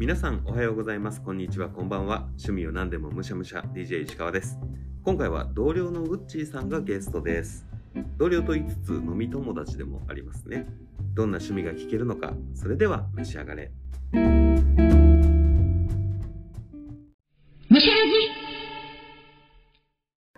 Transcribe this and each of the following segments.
皆さんおはようございます。こんにちは。こんばんは。趣味を何でもむしゃむしゃ。DJ 石川です。今回は同僚のウッチーさんがゲストです。同僚と言いつつ飲み友達でもありますね。どんな趣味が聞けるのか。それでは召し上がれ。むしゃら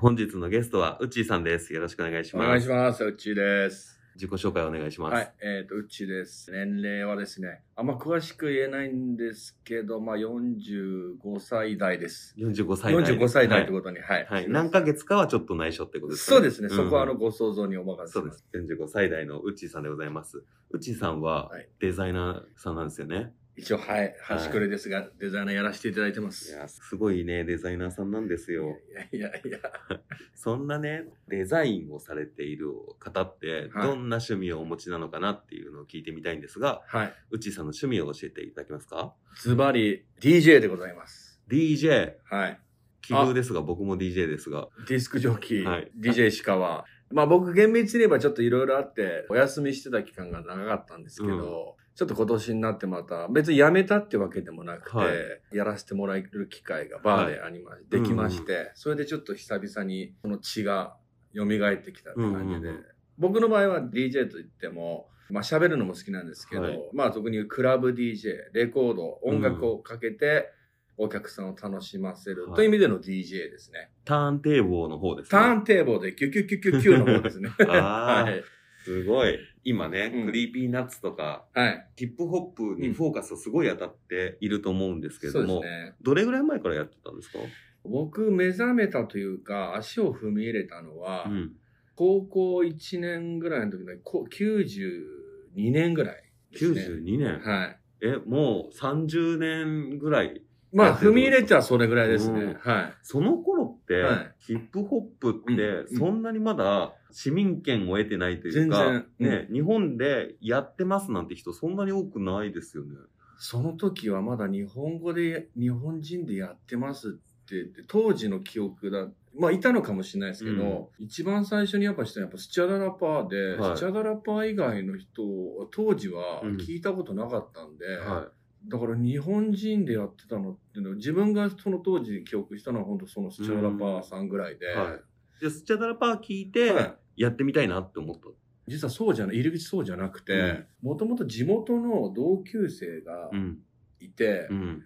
本日のゲストはウッチーさんです。よろしくお願いします。お願いします。うっちーです。自己紹介お願いします、はい。えっ、と、うっちーです。年齢はですね、あんま詳しく言えないんですけど、まあ、45歳代です。45歳代45歳代はいってことに、はい。はい、何ヶ月かはちょっと内緒ってことですかそうですね。んそこはあの、ご想像にお任せ。そうですす。45歳代のウッチーさんでございます。ウッチーさんははいデザイナーさんなんですよね。一応、はい。端くれですが、デザイナーやらせていただいてまいす。や、すごいね、デザイナーさんなんですよ。いやいやいや。そんなね、デザインをされている方って、はいどんな趣味をお持ちなのかなっていうのを聞いてみたいんですが、はい。ウッチーさんの趣味を教えていただけますか？ズバリ、DJ でございます。?DJ。はい。奇遇ですが、僕も DJ ですが。ディスクジョッキー、はい DJ 石川。まあ僕厳密に言えばちょっといろいろあって、お休みしてた期間が長かったんですけど、ちょっと今年になってまた、別に辞めたってわけでもなくて、はいやらせてもらえる機会がバーでありま、できまして、それでちょっと久々にこの血が蘇ってきたって感じで、うんうんうん僕の場合は DJ といっても、まあ喋るのも好きなんですけど、はいまあ特にクラブ DJ、レコード、音楽をかけて、お客さんを楽しませるはいという意味での DJ ですね。ターンテーブルの方ですね。ターンテーブルでキュキュキュキュキュの方ですね。はい。すごい。今ね、うん Creepy Nuts とか、はい。ヒップホップにフォーカスすごい当たっていると思うんですけれども、ですね。どれぐらい前からやってたんですか？僕、目覚めたというか、足を踏み入れたのは、うん。高校1年ぐらいの時のこ92年ぐらいね。92年、はい。え、もう30年ぐらい。まあ、踏み入れてはそれぐらいですね。うん。はい。その頃って、はい。ヒップホップってうんそんなにまだ市民権を得てないというか、全然うん。ね、日本でやってますなんて人そんなに多くないですよね。その時はまだ日本語で、日本人でやってますって当時の記憶だ、まあいたのかもしれないですけど、一番最初にやっぱしたのはやっぱスチャダラパーで、はい。スチャダラパー以外の人を当時はうん。聞いたことなかったんで、はだから日本人でやってたのっていうのは自分がその当時記憶したのは本当そのスチャダラパーさんぐらいで、い。はい。で、スチャダラパー聞いて、はいやってみたいなって思った。実はそうじゃない、入り口そうじゃなくて、もともと地元の同級生がうん。いて、うん。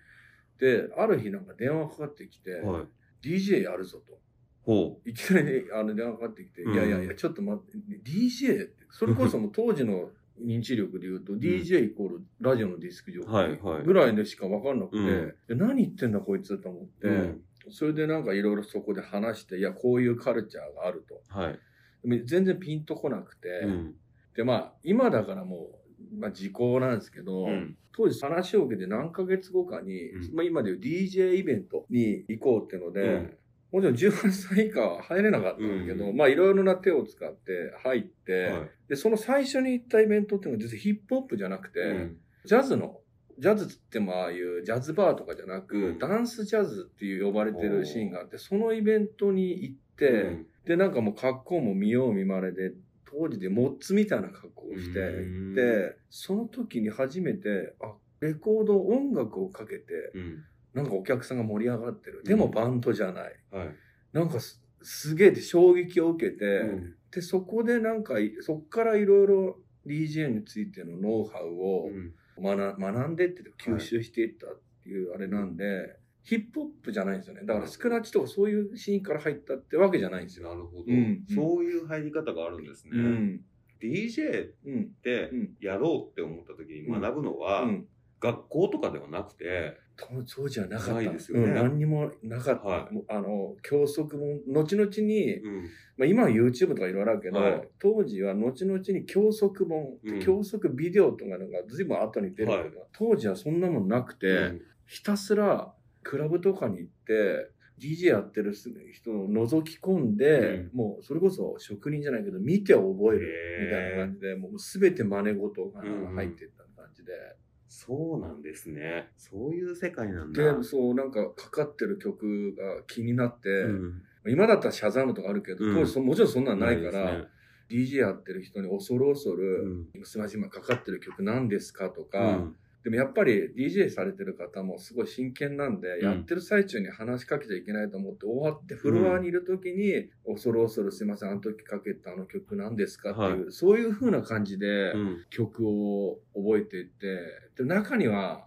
で、ある日なんか電話かかってきて、はい。DJ やるぞと。ほいきなりあの電話かかってきて、うんいやいやいや、ちょっと待って、DJ って、それこそもう当時の認知力で言うと、DJ イコールラジオのディスクジョッキはいはいーぐらいでしか分かんなくて、うんで何言ってんだこいつと思って、うんそれでなんかいろいろそこで話して、いや、こういうカルチャーがあると。う。はい。全然ピンとこなくて、うん。で、まあ、今だからもう、まあ、時効なんですけど、うん当時話を受けて何ヶ月後かに、うんまあ、今でいう DJ イベントに行こうっていうので、うんもちろん18歳以下は入れなかったんだけど、うん。まあいろいろな手を使って入って、はい。で、その最初に行ったイベントっていうのは実はヒップホップじゃなくて、うんジャズの、ジャズってもああいうジャズバーとかじゃなく、うん。ダンスジャズっていう呼ばれてるシーンがあって、そのイベントに行って、うん。で、なんかもう格好も見よう見まねで、当時でモッツみたいな格好をしてうん。行って、その時に初めて、あ、レコード音楽をかけて、うん。なんかお客さんが盛り上がってる。でもバンドじゃない。はい。なんかすすげえって衝撃を受けて、うんで、そこでなんかい、そっからいろいろ DJ についてのノウハウをうん学,、学んでって吸収していったっていうあれなんで、ヒップホップじゃないんですよね。だからスクラッチとかそういうシーンから入ったってわけじゃないんですよ。なるほど、うんそういう入り方があるんですね。うん。DJ っうん。てうんやろうって思った時に学ぶのは、うん。学校とかではなくて、とそうじゃなかった。ないですよね。うん何にもなかった。はい。あの、教則も、後々に、うん。まあ今は YouTube とかいろいろあるけど、はい。当時は後々に教則本、うん。教則ビデオとかのが随分後に出るけど、はい。当時はそんなもんなくて、うん。ひたすらクラブとかに行って、DJ やってる人を覗き込んで、うもうそれこそ職人じゃないけど、見て覚えるみたいな感じで、もうすべて真似事がうん入っていった感じで。そうなんですね。そういう世界なんだ。で、そう、なんかかかってる曲が気になって、うん。今だったらシャザムとかあるけど、うん。当時そもちろんそんなんないから、ですね。DJ やってる人に恐る恐る、うん。すみません、今かかってる曲何ですかとか、うんでもやっぱり DJ されてる方もすごい真剣なんで、うん。やってる最中に話しかけちゃいけないと思って終わってフロアにいる時に、恐る恐るすいません、あの時かけたあの曲何ですか？っていう、はそういう風な感じでうん。曲を覚えていって、で、中には、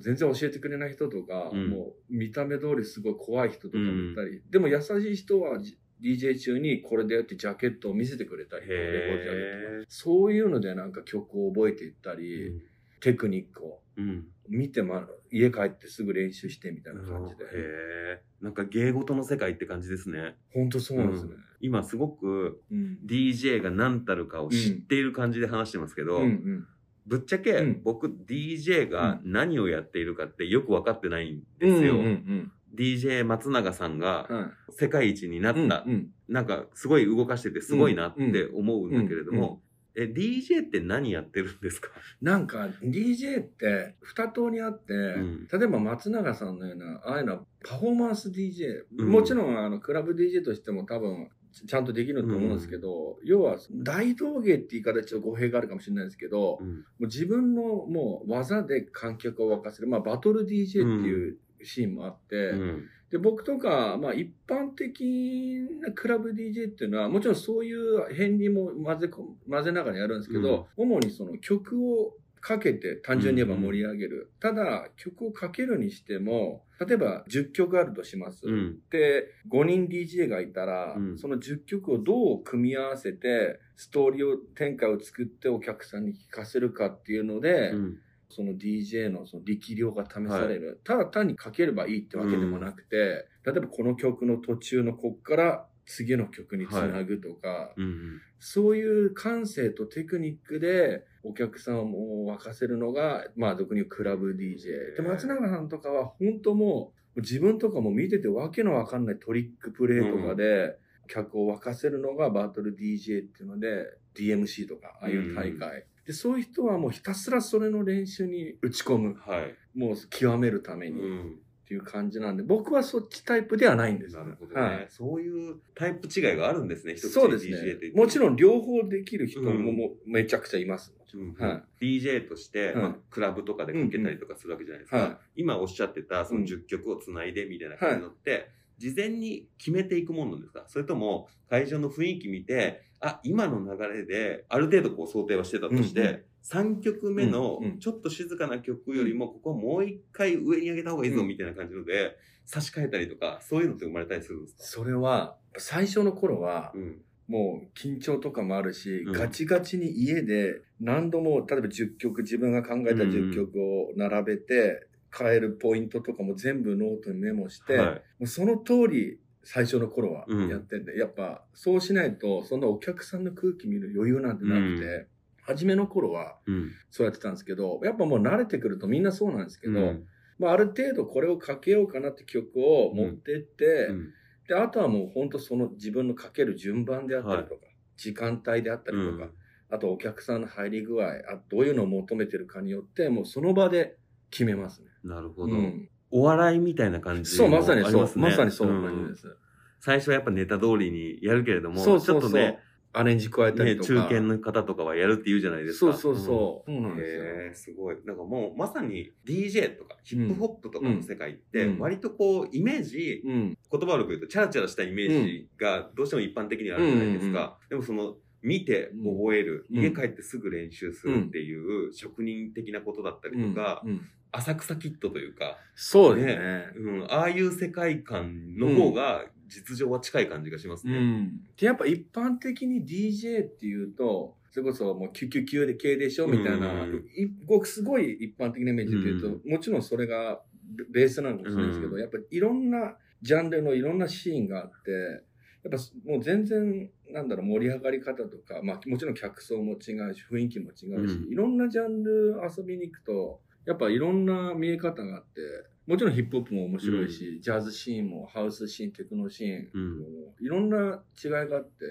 全然教えてくれない人とか、うん。もう見た目通りすごい怖い人とかもいたり、でも優しい人はじ DJ 中にこれでやってジャケットを見せてくれたり、レコードジャケットへそういうのでなんか曲を覚えていったり、ーテクニックをうん。見てま、家帰ってすぐ練習してみたいな感じで。へえ。なんか芸事の世界って感じですね。本当そうなんですね。今すごくうん。DJ が何たるかを知っている感じで話してますけど、うんうん。ぶっちゃけ、うん僕 DJ が何をやっているかってよく分かってないんですよ。うんうん。DJ 松永さんがは世界一になった、い。うんうん。なんかすごい動かしててすごいなって思うんだけれども、え、DJ って何やってるんですか？なんか DJ って二通りあって、ん。例えば松永さんのような、ああいうのはパフォーマンス DJ、うん。もちろんあのクラブ DJ としても多分ちちゃんとできると思うんですけど、要は大道芸って言い方ちょっと語弊があるかもしれないですけど、もうん。う自分のもう技で観客を沸かせる、まあバトル DJ っていうシーンもあって、うんで、僕とか、まあ一般的なクラブ DJ っていうのは、もちろんそういう片鱗も混ぜこ、混ぜながらやるんですけど、主にその曲をかけて単純に言えば盛り上げる。ただ、曲をかけるにしても、例えば10曲あるとします。うんで、5人 DJ がいたら、うんその10曲をどう組み合わせて、ストーリーを、展開を作ってお客さんに聴かせるかっていうので、うんその DJ のその力量が試される。ただ単にかければいいってわけでもなくて、例えばこの曲の途中のこっから次の曲につなぐとか、うんそういう感性とテクニックでお客さんを沸かせるのが、まあ俗に言うクラブ DJ。で、松永さんとかは本当もう自分とかも見ててわけのわかんないトリックプレイとかで、客を沸かせるのがバトル DJ っていうので、DMC とか、ああいう大会。で、そういう人はもうひたすらそれの練習に打ち込む。はい。もう極めるためうにっん。ていう感じなんで、僕はそっちタイプではないんです。なるほどね、はい。そういうタイプ違いがあるんですね、一口そうですね。もちろん両方できる人もうんもうめちゃくちゃいます。うんは DJ として、はいまあ、クラブとかでかけたりとかするわけじゃないですか。は今おっしゃってたそのうん10曲をつないでみたいな感じのって、事前に決めていくもんなんですか？それとも会場の雰囲気見て、あ、今の流れである程度こう想定はしてたとして、うんうん。3曲目のちょっと静かな曲よりも、ここはもう一回上に上げた方がいいぞうん。みたいな感じので、差し替えたりとか、そういうのって生まれたりするんですか？それは、最初の頃はう、ん。もう緊張とかもあるし、うん。ガチガチに家で何度も、例えば10曲、自分が考えた10曲を並べて、変えるポイントとかも全部ノートにメモして、はい。もうその通り最初の頃はうん。やってんで、やっぱそうしないと、そんなお客さんの空気見る余裕なんてなくて、う初めの頃はうん。そうやってたんですけど、やっぱもう慣れてくるとみんなそうなんですけど、うん。まあある程度これをかけようかなって曲を持ってって、うん。で、あとはもう本当その自分のかける順番であったりとか、時間帯であったりとか、あとお客さんの入り具合、あどういうのを求めてるかによって、もうその場で決めますね。なるほど。うん、お笑いみたいな感じそう、まさにそう、まさにそういう感じです。最初はやっぱネタ通りにやるけれども、そうそうそう。ちょっとね、アレンジ加えたねりとか。中堅の方とかはやるって言うじゃないですか。そうそうそう。そうなんですよ。へえすごい。なんかもうまさに DJ とかヒップホップとかの世界ってうん割とこうイメージ、うん。言葉悪く言うとチャラチャラしたイメージがどうしても一般的にはあるじゃないですか。でもその見て覚える、うん。家帰ってすぐ練習するっていう職人的なことだったりとか、うん。うん。浅草キットというか、そうですね。うん、ああいう世界観の方が実情は近い感じがしますね。うん。で、やっぱ一般的に DJ っていうと、それこそもうキュキュキュで系でしょみたいな、うん。い僕すごい一般的なイメージで言うと、もちろんそれがベベースなのかもしれないですけど、うん。やっぱりいろんなジャンルのいろんなシーンがあって、やっぱもう全然、なんだろう、盛り上がり方とか、まあもちろん客層も違うし、雰囲気も違うし、うんいろんなジャンル遊びに行くと、やっぱいろんな見え方があって、もちろんヒップホップも面白いし、ジャズシーンもハウスシーン、テクノシーン、うんいろんな違いがあって、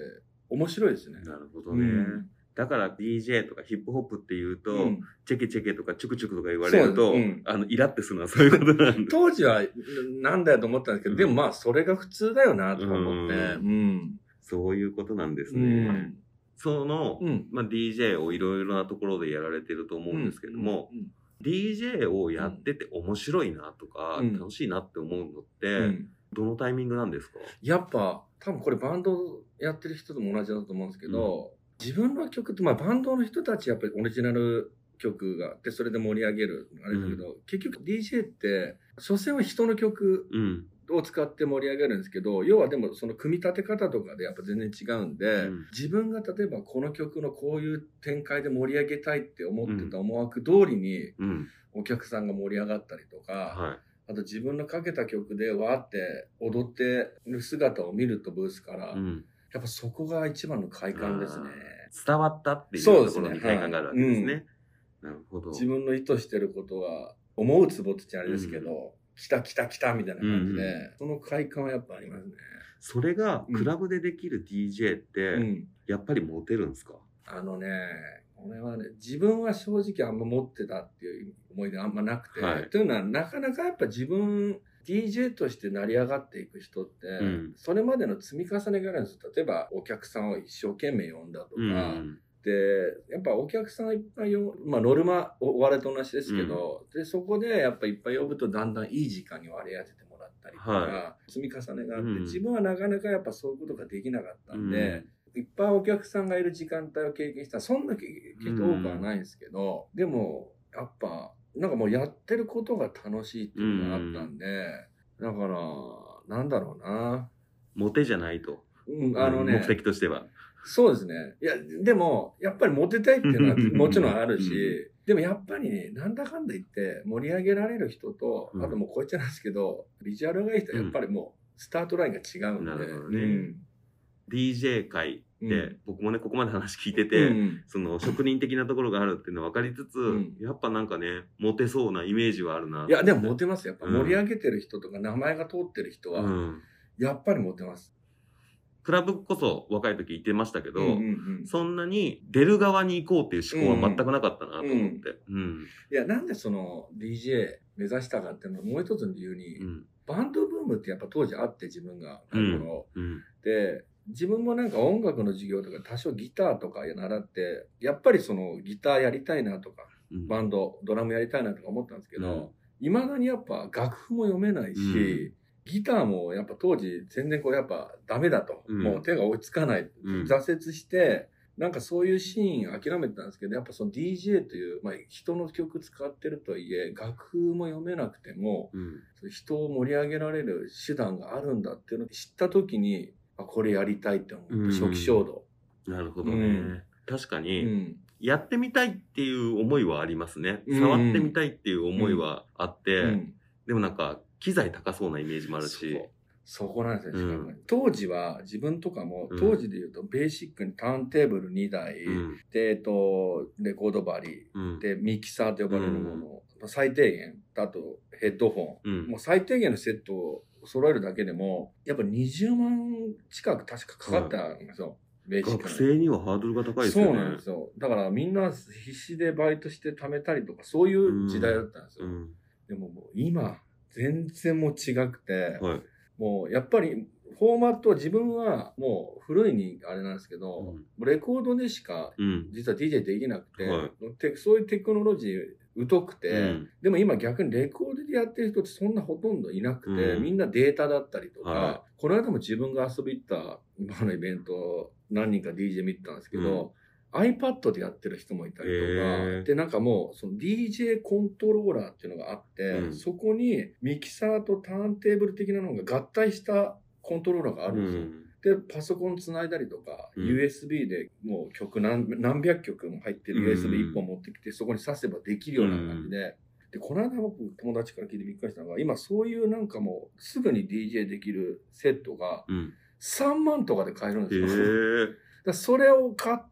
面白いですね。なるほどね。うんだから DJ とかヒップホップっていうと、うんチェケチェケとかチュクチュクとか言われると、そううんあの、イラってするのはそういうことなんだ。当時はなんだよと思ったんですけど、うんでもまあそれが普通だよなとか思って。ううん。そういうことなんですうね。ん。その、うん。まあ、DJ をいろいろなところでやられてると思うんですけども、うん、DJ をやってて面白いなとか、うん楽しいなって思うのって、うんどのタイミングなんですか？やっぱ、多分これバンドやってる人とも同じだと思うんですけど、自分の曲って、まあバンドの人たちやっぱりオリジナル曲があって、それで盛り上げる、あれだけど、結局 DJ って、所詮は人の曲うん。を使って盛り上げるんですけど、要はでもその組み立て方とかでやっぱ全然違うんで、うん自分が例えばこの曲のこういう展開で盛り上げたいって思ってた思惑通りにうん。お客さんが盛り上がったりとか、はあと自分のかけた曲でわーって踊ってる姿を見るとブースから、い。うん。やっぱそこが一番の快感ですね。伝わったっていうとそうですねころに快感があるわけですね。はいなるほど。自分の意図してることは思うツボって言っちゃあれですけど、来た来た来たみたいな感じで、うんその快感はやっぱありますね。それがうんクラブでできる DJ って、うん。やっぱりモテるんですか？あのね、これはね、自分は正直あんま持ってたっていう思い出あんまなくて、はいというのはなかなかやっぱ自分、DJ として成り上がっていく人って、ん。それまでの積み重ねがあるんですよ。例えばお客さんを一生懸命呼んだとか、うん。で、やっぱお客さんいっぱい呼まあノルマ、おお笑いと同じですけど、で、そこでやっぱいっぱい呼ぶとだんだんいい時間に割り当ててもらったりとか、は積み重ねがあって、うん。自分はなかなかやっぱそういうことができなかったんで、うん。いっぱいお客さんがいる時間帯を経験したら、そんなけ人多くはないんですけど、でも、やっぱ、なんかもうやってることが楽しいっていうのがあったんで、だから、なんだろうな。モテじゃないと。うん、あのね、目的としては。そうですね。いや、でも、やっぱりモテたいっていうのはもちろんあるうんし、でもやっぱりね、なんだかんだ言って盛り上げられる人と、うんあともうこう言っちゃなんですけど、ビジュアルがいい人はやっぱりもう、スタートラインが違うんで。なるほどねうん DJ 界って、うん僕もね、ここまで話聞いてて、うんその職人的なところがあるっていうのは分かりつつ、うんやっぱなんかね、モテそうなイメージはあるな。いや、でもモテます。やっぱうん盛り上げてる人とか名前が通ってる人は、うん。やっぱりモテます。クラブこそ若い時言ってましたけど、うんうんうんそんなに出る側に行こうっていう思考は全くなかったなと思って。うん。いや、なんでその DJ 目指したかっていうのはもう一つの理由に、うん。バンドブームってやっぱ当時あって自分が、うん。で、自分もなんか音楽の授業とか多少ギターとか習って、やっぱりそのギターやりたいなとか、うん。バンド、ドラムやりたいなとか思ったんですけうんど、未だにやっぱ楽譜も読めないし、ギターもやっぱ当時全然これやっぱダメだと。うんもう手が追いつかない。うん挫折して、なんかそういうシーン諦めてたんですけど、やっぱその DJ という、まあ人の曲使ってるとはいえ、楽譜も読めなくても、人を盛り上げられる手段があるんだっていうのを知った時に、あ、これやりたいって思う。うん初期衝動。なるほどね。うんう確かに、ん。やってみたいっていう思いはありますね。うん触ってみたいっていう思いはあって、うんでもなんか、機材高そうなイメージもあるそしう。そこなんですよ、うん当時は自分とかもうん、当時で言うとベーシックにターンテーブル2台、うん。で、えっと、レコード針、うん。で、ミキサーと呼ばれるもの、最低限、あとヘッドホン、うんもう最低限のセットを揃えるだけでも、やっぱ20万近く確かかかったんですよ、ベーシック学に生にはハードルが高いですよね。そうなんですよ。だからみんな必死でバイトして貯めたりとか、そういう時代だったんですよ。うん。でももう今、全然もう違くて、はい。もうやっぱりフォーマットは自分はもう古いにあれなんですけど、レコードでしかうん。実は DJ できなくて、はてそういうテクノロジー疎くて、うん。でも今逆にレコードでやってる人ってそんなほとんどいなくて、うん。みんなデータだったりとか、はこの間も自分が遊び行った今のイベント何人か DJ 見てたんですけど、iPad でやってる人もいたりとか、で、なんかもう、その DJ コントローラーっていうのがあって、うんそこにミキサーとターンテーブル的なのが合体したコントローラーがあうるんですよ。ん。で、パソコンつないだりとか、うん USB でもう曲何何百曲も入ってるうん USB1 本持ってきて、そこに挿せばできるような感じで、で、この間僕友達から聞いてびっくりしたのが、今そういうなんかもうすぐに DJ できるセットがうん。3万とかで買えるんへですよ。だかえ。らそれを買って、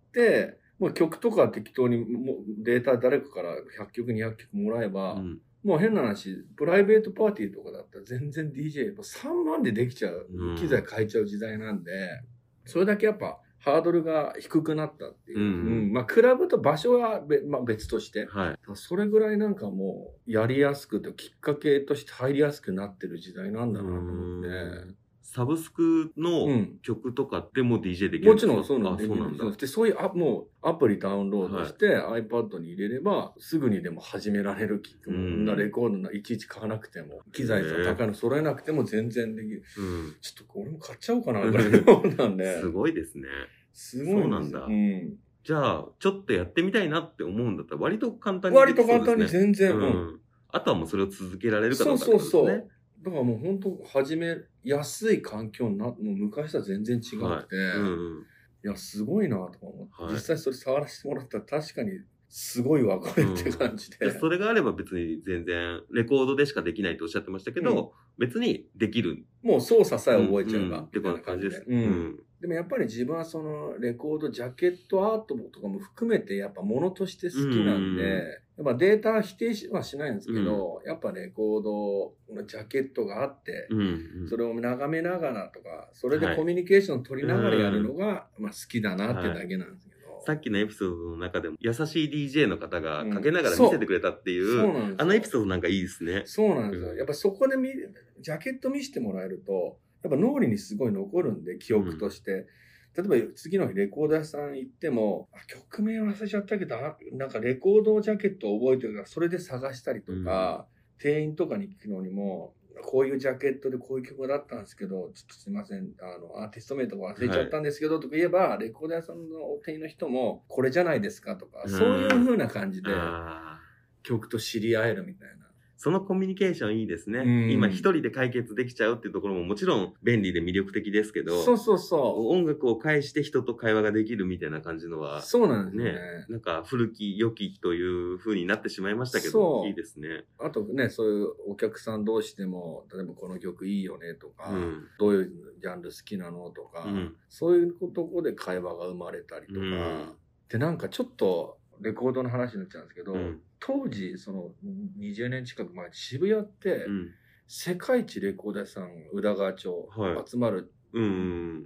もう曲とか適当にもうデータ誰かから100曲200曲もらえば、うん。もう変な話、プライベートパーティーとかだったら全然 DJ、3万でできちゃううん、機材変えちゃう時代なんで、それだけやっぱハードルが低くなったっていう。うんうんまあ、クラブと場所はべ、まあ、別として。はい。それぐらいなんかもう、やりやすくて、きっかけとして入りやすくなってる時代なんだなと思ってうん。サブスクうのん。曲とかでも DJ できるもちろんそうなんあ、そうなんだ。で、そういうアもうアプリダウンロードして iPad に入れれば、すぐにでも始められるき、うんなレコードないちいち買わなくても、機材と高いの揃えなくても全然できる。うん。ちょっと俺も買っちゃおうかな、ぐらい なんで。すごいですね。すごいそうなんだうん。じゃあ、ちょっとやってみたいなって思うんだったら、割と簡単に割できそうですね。と簡単に全然、ううんん。あとはもうそれを続けられるかどそううかってそうそう。ことですね。だからもう本当始めやすい環境にな、もう昔とは全然違くて、うんうん。いや、すごいなとか思って、はい実際それ触らせてもらったら確かにすごいわ、これって感じで。でそれがあれば別に全然、レコードでしかできないとおっしゃってましたけど、別にできる。もう操作さえ覚えちゃえば。うんってこんな感じです。う。うんん。でもやっぱり自分はそのレコード、ジャケットアートとかも含めてやっぱ物として好きなんで、うんやっぱデータ否定はしないんですけど、やっぱレコードのジャケットがあって、うんうん。それを眺めながらとか、それではいコミュニケーションを取りながらやるのが、まあ好きだなっていうだけなんですけど。さっきのエピソードの中でも、優しい DJ の方がうんかけながら見せてくれたっていう、そうなんあのエピソードなんかいいですね。そうなんですよ。うんやっぱそこで見、ジャケット見せてもらえると、やっぱ脳裏にすごい残るんで、記憶として。例えば次の日レコード屋さん行っても、あ曲名忘れちゃったけど、あなんかレコードジャケットを覚えてるから、それで探したりとか、店員とかに聞くのにも、こういうジャケットでこういう曲だったんですけど、ちょっとすいません、あの、アーティスト名とか忘れちゃったんですけど、とか言えば、レコード屋さんの店員の人も、これじゃないですかとか、うん。そういう風な感じで曲と知り合えるみたいな。そのコミュニケーションいいですね。うん今一人で解決できちゃうっていうところももちろん便利で魅力的ですけど、そうそうそ音楽を介して人と会話ができるみたいな感じのう。は、そうなんですよね。ね、なんか古き良きという風になってしまいましたけそど、ういいですね。あとね、そういうお客さん同士でも、例えばこの曲いいよねとか、うんどういうジャンル好きなのとか、うんそういうとこで会話が生まれたりとか、うんで、なんかちょっとレコードの話になっちゃうんですけど、うん当時、その20年近く前、渋谷って、うん。世界一レコード屋さん、宇田川町、はい集まる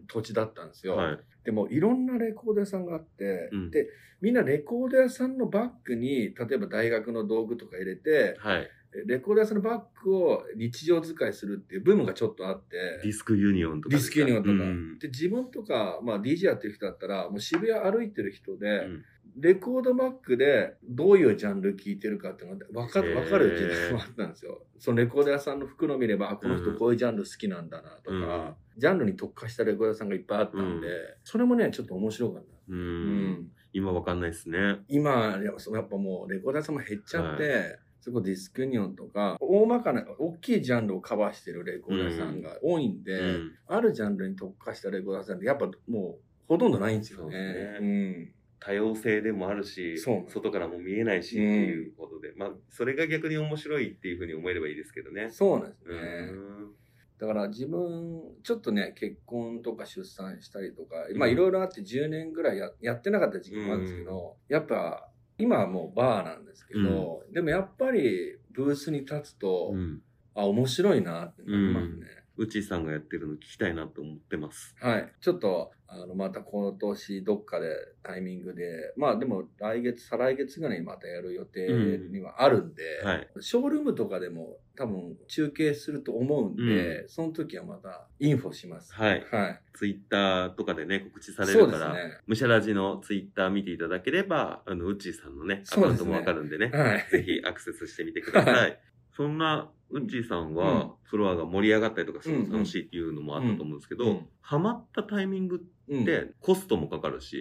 土地だったんですよ。うん。はい。でもいろんなレコード屋さんがあって、うんで、みんなレコード屋さんのバッグに、例えば大学の道具とか入れて、はい。レコード屋さんのバッグを日常使いするっていうブームがちょっとあって、ディスクユニオンとかディスクユニオンとか。うんで、自分とか、まあ DJ やってる人だったら、もう渋谷歩いてる人で、うんレコードバッグでどういうジャンル聴いてるかっていうのが分かる、分かる時代もあったんですよ。そのレコード屋さんの袋見れば、あこの人うんこういうジャンル好きなんだなとか、うんジャンルに特化したレコード屋さんがいっぱいあったんで、うんそれもね、ちょっと面白かった。う。うんん。今わかんないですね。今、やっぱもうレコード屋さんも減っちゃって、そこディスクユニオンとか、大まかな、大きいジャンルをカバーしてるレコード屋さんが多いんで、うんあるジャンルに特化したレコード屋さんってやっぱもうほとんどないんですよね。ですうん。多様性でもあるし外からも見えないし、うんっていうことで、まあ、それが逆に面白いっていうふうに思えればいいですけどね。そうなんですうね。ん。だから自分、ちょっとね、結婚とか出産したりとか、うんまあいろいろあって10年ぐらいややってなかった時期もあるんですけど、やっぱ今はもうバーなんですけど、でもやっぱりブースに立つと、うん。あ、面白いなってなりますね。うちさんがやってるの聞きたいなと思ってます。はい。ちょっと、あの、また今年どっかでタイミングで、まあでも来月、再来月ぐらいにまたやる予定にはあるんで、はい。ショールームとかでも多分中継すると思うんで、その時はまたインフォします。はい。はい。ツイッターとかでね、告知されるから。むしゃらじのツイッター見ていただければ、あの、うちさんのね、アカウントもわかるんでね、はい。ぜひアクセスしてみてくださ。はいそんな、うっちーさんうん。は、フロアが盛り上がったりとかするの楽しいっていうのもあったと思うんですけど、うんハマったタイミングうん。ってコストもかかるし。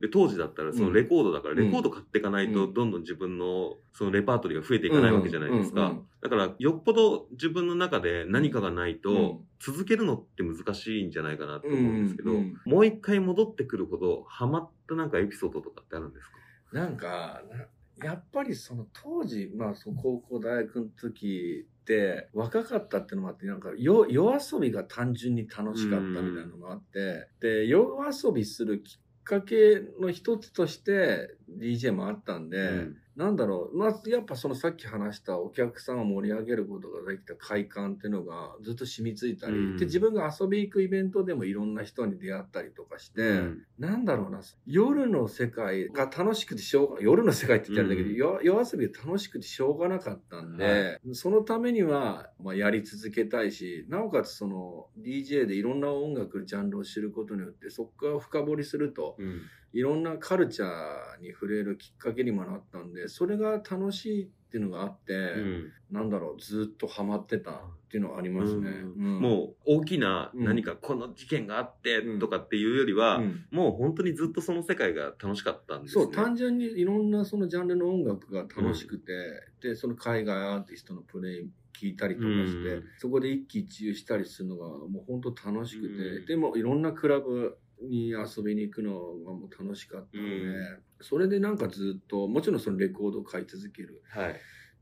で当時だったらそのレコードだから、うん。レコード買っていかないと、うん。どんどん自分のそのレパートリーが増えていかないわけじゃないですか。だから、よっぽど自分の中で何かがないと、うん。続けるのって難しいんじゃないかなと思うんですけど、もう一回戻ってくるほど、ハマったなんかエピソードとかってあるんですか？なんか、なやっぱりその当時、まあその高校大学の時って若かったっていうのもあって、なんかよ夜遊びが単純に楽しかったみたいなのもあって、で、夜遊びするきっかけの一つとして DJ もあったんで、うん。なんだろう、まあ、やっぱそのさっき話したお客さんを盛り上げることができた快感っていうのがずっと染みついたり、うん。で、自分が遊び行くイベントでもいろんな人に出会ったりとかして、うん。なんだろうな、夜の世界が楽しくてしょうが、夜の世界って言ったらあれだけど、うん。よ夜遊びが楽しくてしょうがなかったんで、そのためには、まあ、やり続けたいし、なおかつその DJ でいろんな音楽、ジャンルを知ることによって、そこから深掘りすると、うんいろんなカルチャーに触れるきっかけにもなったんで、それが楽しいっていうのがあって、うん。なんだろう、ずっとハマってたっていうのはありますね。うん。もう大きなうん何かこの事件があってうんとかっていうよりは、うん。もう本当にずっとその世界が楽しかったんですね。そう、単純にいろんなそのジャンルの音楽が楽しくて、で、その海外アーティストのプレイ聞いたりとかして、うん。そこで一喜一憂したりするのがもう本当楽しくて、うん。でもいろんなクラブに遊びに行くのがもう楽しかったので、うんそれでなんかずっと、もちろんそのレコードを買い続けるはい。っ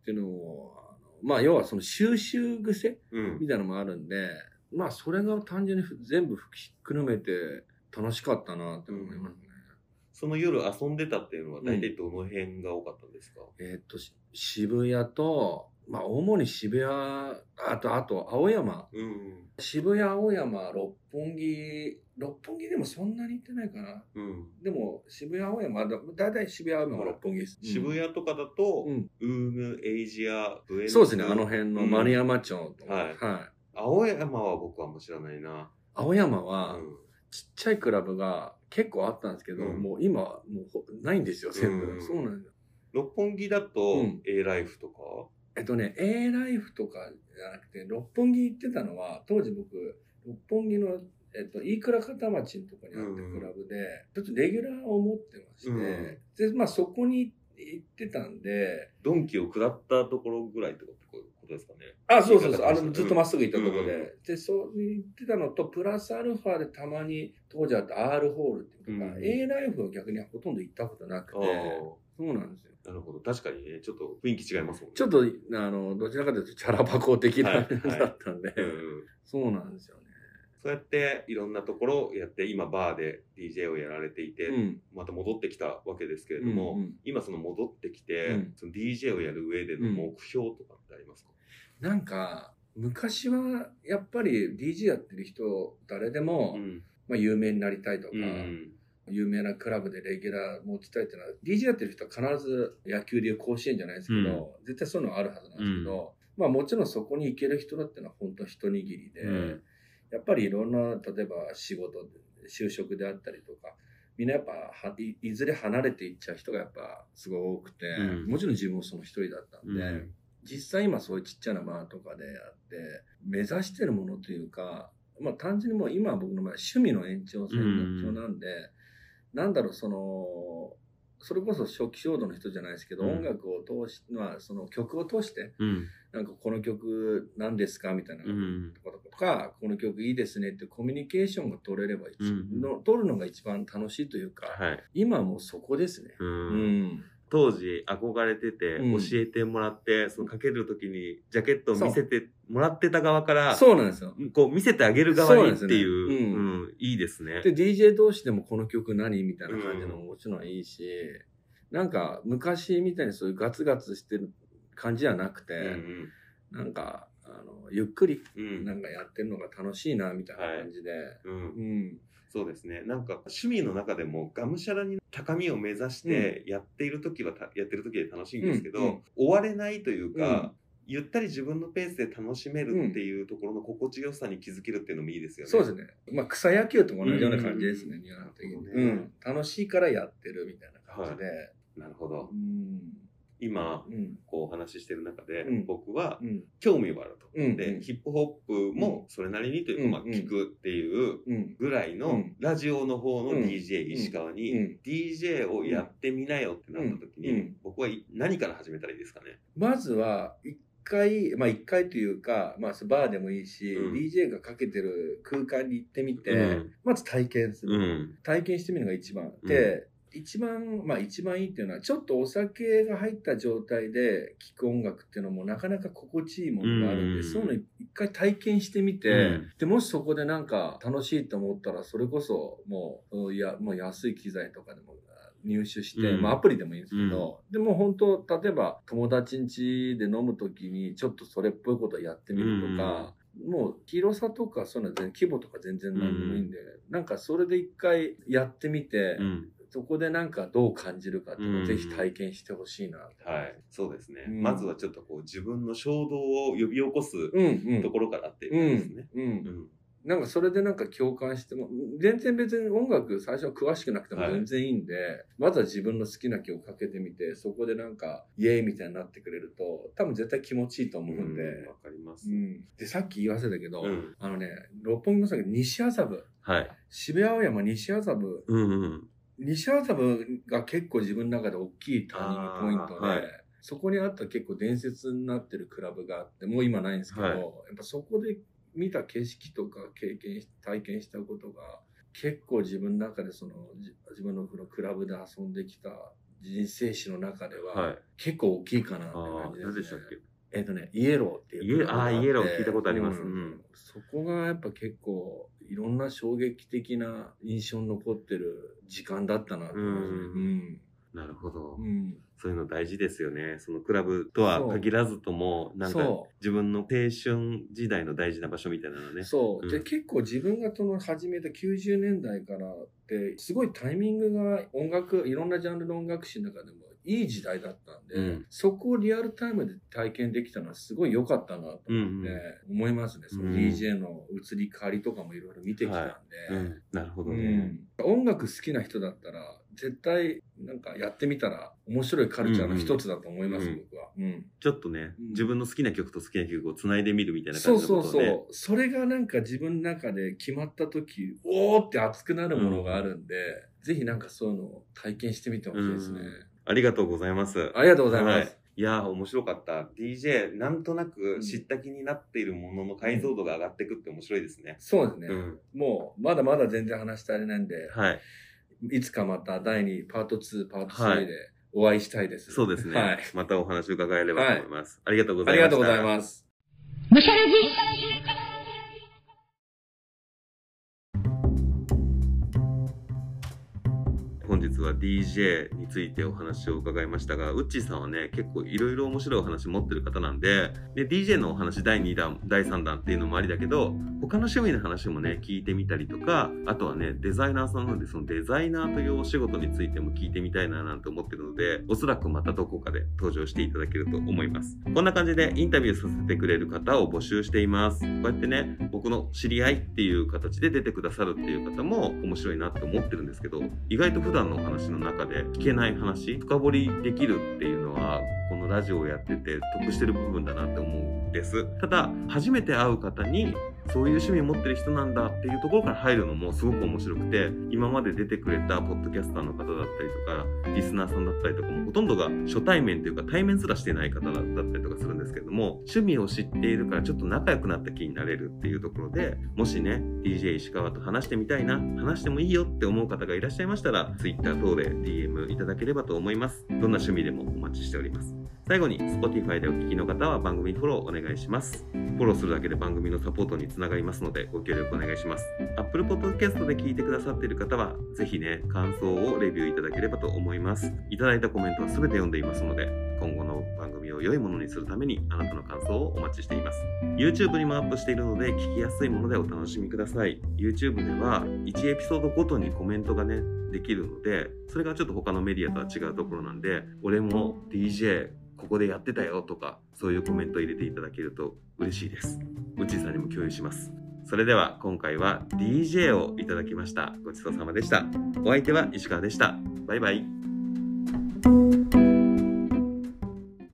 ていうのを、あのまあ要はその収集癖うんみたいなのもあるんで、まあそれが単純に全部ひっくるめて楽しかったなって思いますね。その夜遊んでたっていうのは大体どの辺が多かったんですか、えーっと、し渋谷と、まあ主に渋谷、あと、あと青山。うん。渋谷、青山、六本木、六本木でもそんなに行ってないかな。うん。でも渋谷、青山、だだいたい渋谷、青山、六本木です。渋谷とかだと、うんウーム、エイジア、ブエそうですね、あの辺の丸山町とか、はいはい。青山は僕はもう知らないな。青山うは、ん。ちっちゃいクラブが結構あったんですけど、うん。もう今、もうほないんですよ、全部。うんそうなんですよ。六本木だと、うん。A ライフとか、えっとね、A ライフとかじゃなくて、六本木行ってたのは、当時僕、六本木の、えっと、飯倉片町のとこにあったクラブで、ちょっとレギュラーを持ってまして、うん。で、まあそこに行ってたんで、ドンキを下ったところぐらいってことですかね。あ、そうそうそう、あの、ずっとまっすぐ行ったとこで、うんで、そう言ってたのと、プラスアルファでたまに当時あった R ホールっていうか、うん A ライフは逆にほとんど行ったことなくて、あそうなんですよ。あ、なるほど。確かにね、ちょっと雰囲気違いますもんね。ちょっと、あの、どちらかというと、チャラ箱的なだったんで、うんうん。そうなんですよね。そうやっていろんなところをやって、今バーで DJ をやられていて、うん。また戻ってきたわけですけれども、うんうん。今その戻ってきて、うん。その DJ をやる上での目標とかってありますか、なんか、昔はやっぱり DJ やってる人、誰でも、うん。まあ有名になりたいとか、うん有名なクラブでレギュラー持ちたいっていうのは、DJ やってる人は必ず野球でいう甲子園じゃないですけど、絶対そういうのあるはずなんですけど、まあもちろんそこに行ける人だっていうのは本当一握りで、うん。やっぱりいろんな、例えば仕事で、就職であったりとか、みんなやっぱはい、いずれ離れていっちゃう人がやっぱすごい多くて、うん。もちろん自分もその一人だったんで、うん実際今そういうちっちゃなバーとかでやって、目指してるものというか、まあ単純にもう今は僕の場合趣味の延長線の目標なんで、なんだろう、その、それこそ初期衝動の人じゃないですけど、うん音楽を通し、まあその曲を通して、うんなんかこの曲何ですかみたいなうんとことか、この曲いいですねってコミュニケーションが取れれば一、うんの取るのが一番楽しいというか、はい。今はもうそこですね。ううんん。当時憧れてて、うん。教えてもらって、そのかけるときにジャケットを見せてもらってた側から、そうなんですよ。こう見せてあげる側にっていう、そうですね。うん。うんいいですね。で、DJ 同士でもこの曲何みたいな感じのうんももちろんいいし、なんか昔みたいにそういうガツガツしてる感じじゃなくて、うん。なんか、あの、ゆっくりなんかやってるのが楽しいなみたいな感じで。そうですね。なんか趣味の中でもがむしゃらに高みを目指してやっている時はた、やってる時で楽しいんですけど、うんうん終われないというか、うんゆったり自分のペースで楽しめるっていうところの心地よさに気づけるっていうのもいいですよね。そうですね。まあ草野球と同じような感じですね、うん日本的に。ねうん。楽しいからやってるみたいな感じで。なるほどう。ん。今、うん。こうお話ししてる中で、うん僕はうん。興味はあると。うんで、ヒップホップもそれなりにというか、うんまあ聞くっていううん。ぐらいのうんラジオの方のうん DJ 石川に、うん DJ をやってみなよってなった時に、僕はい何から始めたらいいですかね？まずは、一回、まあ一回というか、まあバーでもいいし、うん DJ がかけてる空間に行ってみて、うんまず体験する。うん。体験してみるのが一番。で、一番、まあ一番いいっていうのは、ちょっとお酒が入った状態で聴く音楽っていうのもなかなか心地いいものがあるんで、うん。そういうの一回体験してみて、うん。で、もしそこでなんか楽しいと思ったら、それこそもう、いや、もう安い機材とかでも、入手して、うん。まあアプリでもいいんですけど、でも本当、例えば友達ん家で飲むときにちょっとそれっぽいことをやってみるとか、もう広さとかそういうのは規模とか全然何でもいいんで、なんかそれで一回やってみて、うん。そこでなんかどう感じるかっていうのうんをぜひ体験してほしいなと。はい。そうですね。うんまずはちょっとこう自分の衝動を呼び起こす。ところからっていううんことですね。うんう。ん。なんかそれでなんか共感しても、全然別に音楽最初は詳しくなくてもはい全然いいんで、まずは自分の好きな曲かけてみて、そこでなんかイエーイみたいになってくれると、多分絶対気持ちいいと思うんで、うんわかりますう。んで、さっき言わせたけど、うんあのね、六本木の先西麻布、はい。渋谷青山西麻布、うんうん。西麻布が結構自分の中で大きいターニングポイントで、はいそこにあった結構伝説になってるクラブがあって、もう今ないんですけど、はいやっぱそこで見た景色とか経験し、体験したことが、結構自分の中でその、じ自分のこのクラブで遊んできた人生史の中では、はい。結構大きいかなってああ、感じです、ね。何でしたっけ？えっ、とね、イエローっていう。あーイエロー聞いたことありますうんうんそこがやっぱ結構、いろんな衝撃的な印象に残ってる時間だったなって思いますね。うんなるほど。うん。うんそういうの大事ですよね。そのクラブとは限らずとも、なんかそ自分の青春時代の大事な場所みたいなのね。そう。で、うん結構自分がその始めた90年代からって、すごいタイミングが音楽、いろんなジャンルの音楽史の中でもいい時代だったんで、うんそこをリアルタイムで体験できたのはすごい良かったなと思って、思いますね。そのうん DJ の移り変わりとかもいろいろ見てきたんで、うん。なるほどうね。ん音楽好きな人だったら、絶対なんかやってみたら面白いカルチャーの一つだと思います、うんうん僕は。うんちょっとね、うん自分の好きな曲と好きな曲を繋いでみるみたいなそう感じのことをね。そうそう。それがなんか自分の中で決まった時、おーって熱くなるものがあるんで、ぜひなんかそういうのを体験してみてほしいですね。ありがとうございます。ありがとうございます。はいいやー、面白かった。DJ、なんとなく知った気になっているものの解像度が上がっていくって面白いですね。そうですね、うん。もう、まだまだ全然話し足りないんで、はい。いつかまた第2、パート2、パート3はいでお会いしたいです。そうですね。はい。またお話伺えればと思います。ありがとうございました。ありがとうございます。むしゃらじは DJ についてお話を伺いましたが、ウッチーさんはね、結構いろいろ面白いお話持ってる方なんで、で、DJ のお話第2弾、第3弾っていうのもありだけど、他の趣味の話もね、聞いてみたりとか、あとはね、デザイナーさんなので、そのデザイナーというお仕事についても聞いてみたいななんて思ってるので、おそらくまたどこかで登場していただけると思います。こんな感じでインタビューさせてくれる方を募集しています。こうやってね、僕の知り合いっていう形で出てくださるっていう方も面白いなって思ってるんですけど、意外と普段のお話話の中で聞けない話、深掘りできるっていうのは、このラジオをやってて得してる部分だなって思うです。ただ、初めて会う方に、そういう趣味を持ってる人なんだっていうところから入るのもすごく面白くて、今まで出てくれたポッドキャスターの方だったりとか、リスナーさんだったりとかも、ほとんどが初対面というか対面すらしてない方だったりとかするんですけども、趣味を知っているからちょっと仲良くなった気になれるっていうところで、もしね、DJ 石川と話してみたいな、話してもいいよって思う方がいらっしゃいましたら、Twitter 等で DM いただければと思います。どんな趣味でもお待ちしております。最後に Spotify でお聞きの方は番組フォローお願いします。フォローするだけで番組のサポートにつながりますのでご協力お願いします。Apple Podcast で聞いてくださっている方はぜひね、感想をレビューいただければと思います。いただいたコメントは全て読んでいますので、今後の番組を良いものにするためにあなたの感想をお待ちしています。YouTube にもアップしているので聞きやすいものでお楽しみください。YouTube では1エピソードごとにコメントがね、できるので、それがちょっと他のメディアとは違うところなんで、俺も DJ ここでやってたよとか、そういうコメントを入れていただけると嬉しいです。うちさんにも共有します。それでは今回は DJ をいただきました。ごちそうさまでした。お相手は石川でした。バイバイ。